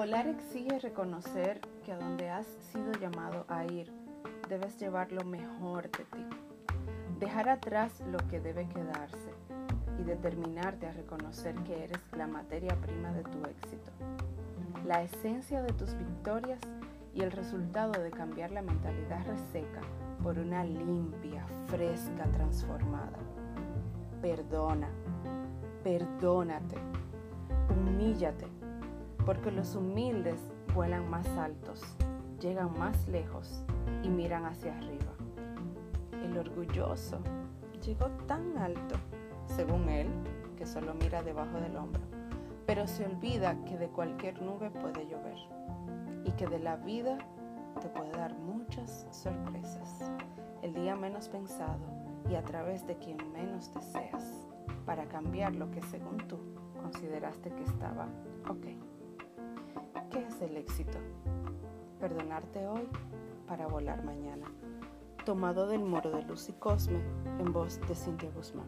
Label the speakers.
Speaker 1: Cambiar exige reconocer que a donde has sido llamado a ir, debes llevar lo mejor de ti. Dejar atrás lo que debe quedarse y determinarte a reconocer que eres la materia prima de tu éxito, la esencia de tus victorias y el resultado de cambiar la mentalidad reseca por una limpia, fresca, transformada. Perdona, perdónate, humíllate, porque los humildes vuelan más altos, llegan más lejos y miran hacia arriba. El orgulloso llegó tan alto, según él, que solo mira debajo del hombro, pero se olvida que de cualquier nube puede llover y que de la vida te puede dar muchas sorpresas, el día menos pensado y a través de quien menos deseas, para cambiar lo que según tú consideraste que estaba ok. ¿Qué es el éxito? Perdonarte hoy para volar mañana. Tomado del muro de Lucy Cosme en voz de Cintia Guzmán.